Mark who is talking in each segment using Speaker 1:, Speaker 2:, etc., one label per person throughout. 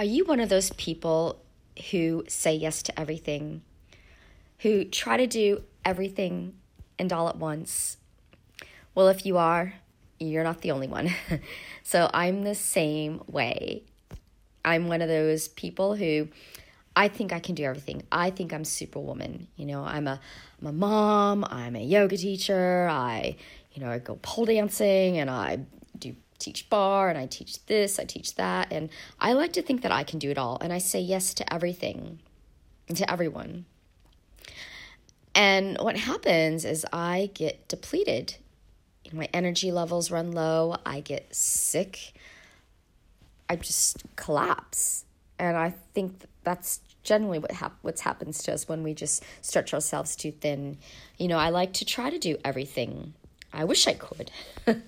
Speaker 1: Are you one of those people who say yes to everything, who try to do everything and all at once? Well, if you are, you're not the only one. so I'm the same way. I'm one of those people who I think I can do everything. I think I'm superwoman. You know, I'm a I'm a mom, I'm a yoga teacher, I you know, I go pole dancing and I teach barre and I teach this, I teach that and I like to think that I can do it all and I say yes to everything and to everyone. And what happens is I get depleted. my energy levels run low, I get sick. I just collapse. And I think that's generally what hap- what's happens to us when we just stretch ourselves too thin. You know, I like to try to do everything. I wish I could.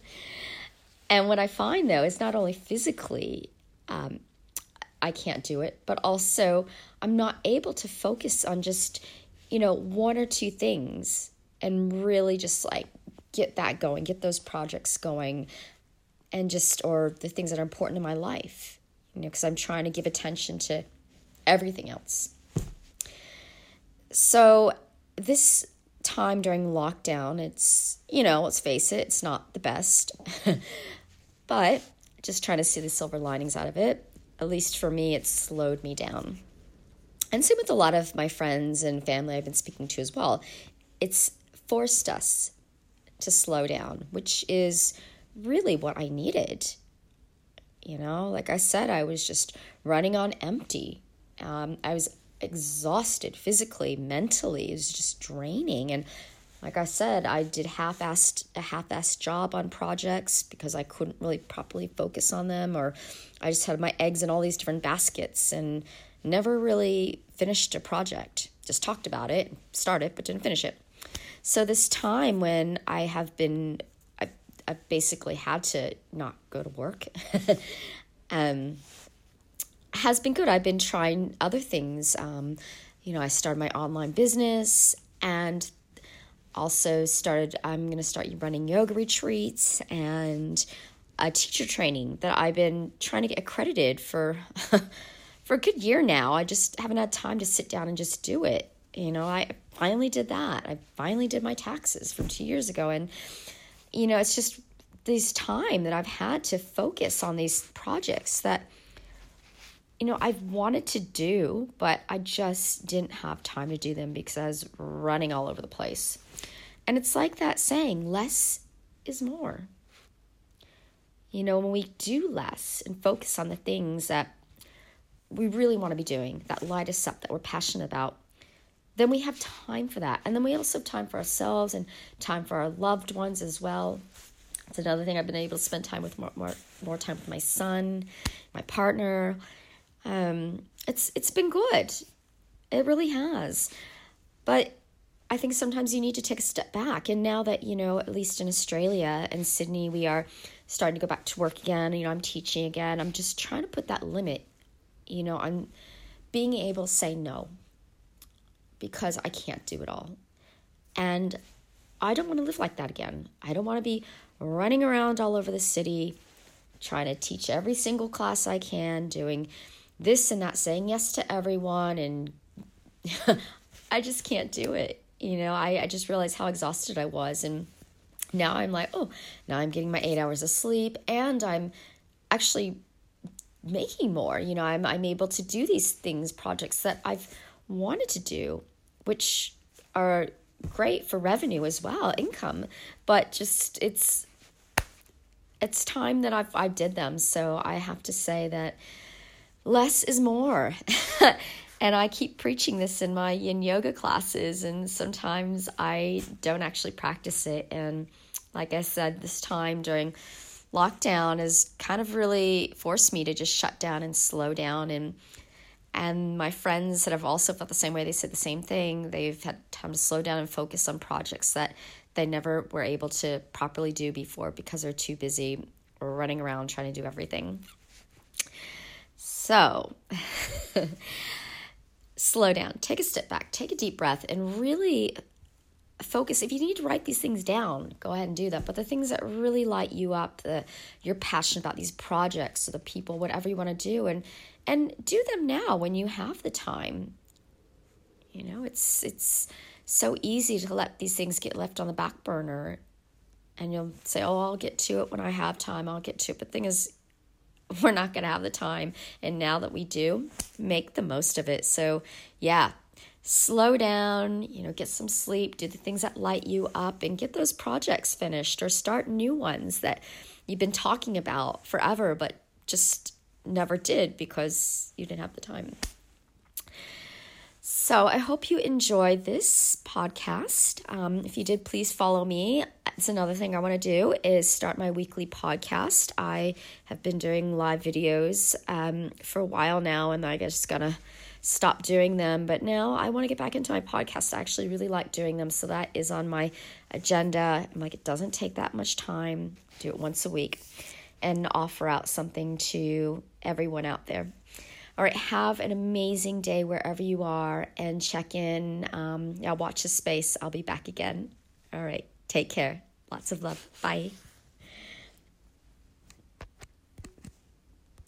Speaker 1: and what I find though is not only physically um, I can't do it, but also I'm not able to focus on just, you know, one or two things and really just like get that going, get those projects going, and just, or the things that are important in my life, you know, because I'm trying to give attention to everything else. So, this time during lockdown, it's, you know, let's face it, it's not the best, but just trying to see the silver linings out of it. At least for me, it slowed me down. And same with a lot of my friends and family I've been speaking to as well. It's forced us to slow down, which is really what I needed. You know, like I said, I was just running on empty um, I was exhausted physically, mentally. It was just draining. And like I said, I did half-assed a half-assed job on projects because I couldn't really properly focus on them, or I just had my eggs in all these different baskets and never really finished a project. Just talked about it, started, but didn't finish it. So this time when I have been, I, I basically had to not go to work. um, has been good. I've been trying other things. Um, you know, I started my online business and also started, I'm going to start running yoga retreats and a teacher training that I've been trying to get accredited for. for a good year now. I just haven't had time to sit down and just do it. You know, I finally did that. I finally did my taxes from two years ago. And, you know, it's just this time that I've had to focus on these projects that you know, I've wanted to do, but I just didn't have time to do them because I was running all over the place. And it's like that saying, less is more. You know, when we do less and focus on the things that we really want to be doing, that light us up, that we're passionate about, then we have time for that. And then we also have time for ourselves and time for our loved ones as well. It's another thing I've been able to spend time with more, more, more time with my son, my partner, um, it's it's been good. It really has. But I think sometimes you need to take a step back. And now that, you know, at least in Australia and Sydney, we are starting to go back to work again, you know, I'm teaching again. I'm just trying to put that limit, you know, on being able to say no because I can't do it all. And I don't want to live like that again. I don't want to be running around all over the city trying to teach every single class I can, doing this and that, saying yes to everyone. And I just can't do it. You know, I, I just realized how exhausted I was. And now I'm like, oh, now I'm getting my eight hours of sleep and I'm actually making more. You know, I'm, I'm able to do these things, projects that I've wanted to do, which are great for revenue as well, income. But just it's it's time that I've I did them. So I have to say that less is more. and I keep preaching this in my yin yoga classes, and sometimes I don't actually practice it. And like I said, this time during lockdown has kind of really forced me to just shut down and slow down and and my friends that have also felt the same way they said the same thing they've had time to slow down and focus on projects that they never were able to properly do before because they're too busy running around trying to do everything so, slow down, take a step back, take a deep breath, and really focus. If you need to write these things down go ahead and do that but the things that really light you up the you're passionate about these projects or the people whatever you want to do and and do them now when you have the time. You know it's it's so easy to let these things get left on the back burner and you'll say oh i'll get to it when i have time. I'll get to it. But the thing is we're not going to have the time and now that we do make the most of it so yeah slow down, you know, get some sleep, do the things that light you up, and get those projects finished or start new ones that you've been talking about forever, but just never did because you didn't have the time. So I hope you enjoyed this podcast. Um, if you did, please follow me. It's another thing I want to do is start my weekly podcast. I have been doing live videos um, for a while now, and I just gonna stop doing them. But now I want to get back into my podcast. I actually really like doing them. So that is on my agenda. I'm like, it doesn't take that much time. Do it once a week and offer out something to everyone out there. All right, have an amazing day wherever you are and check in. Um, yeah, watch the space. I'll be back again. All right, take care. Lots of love. Bye.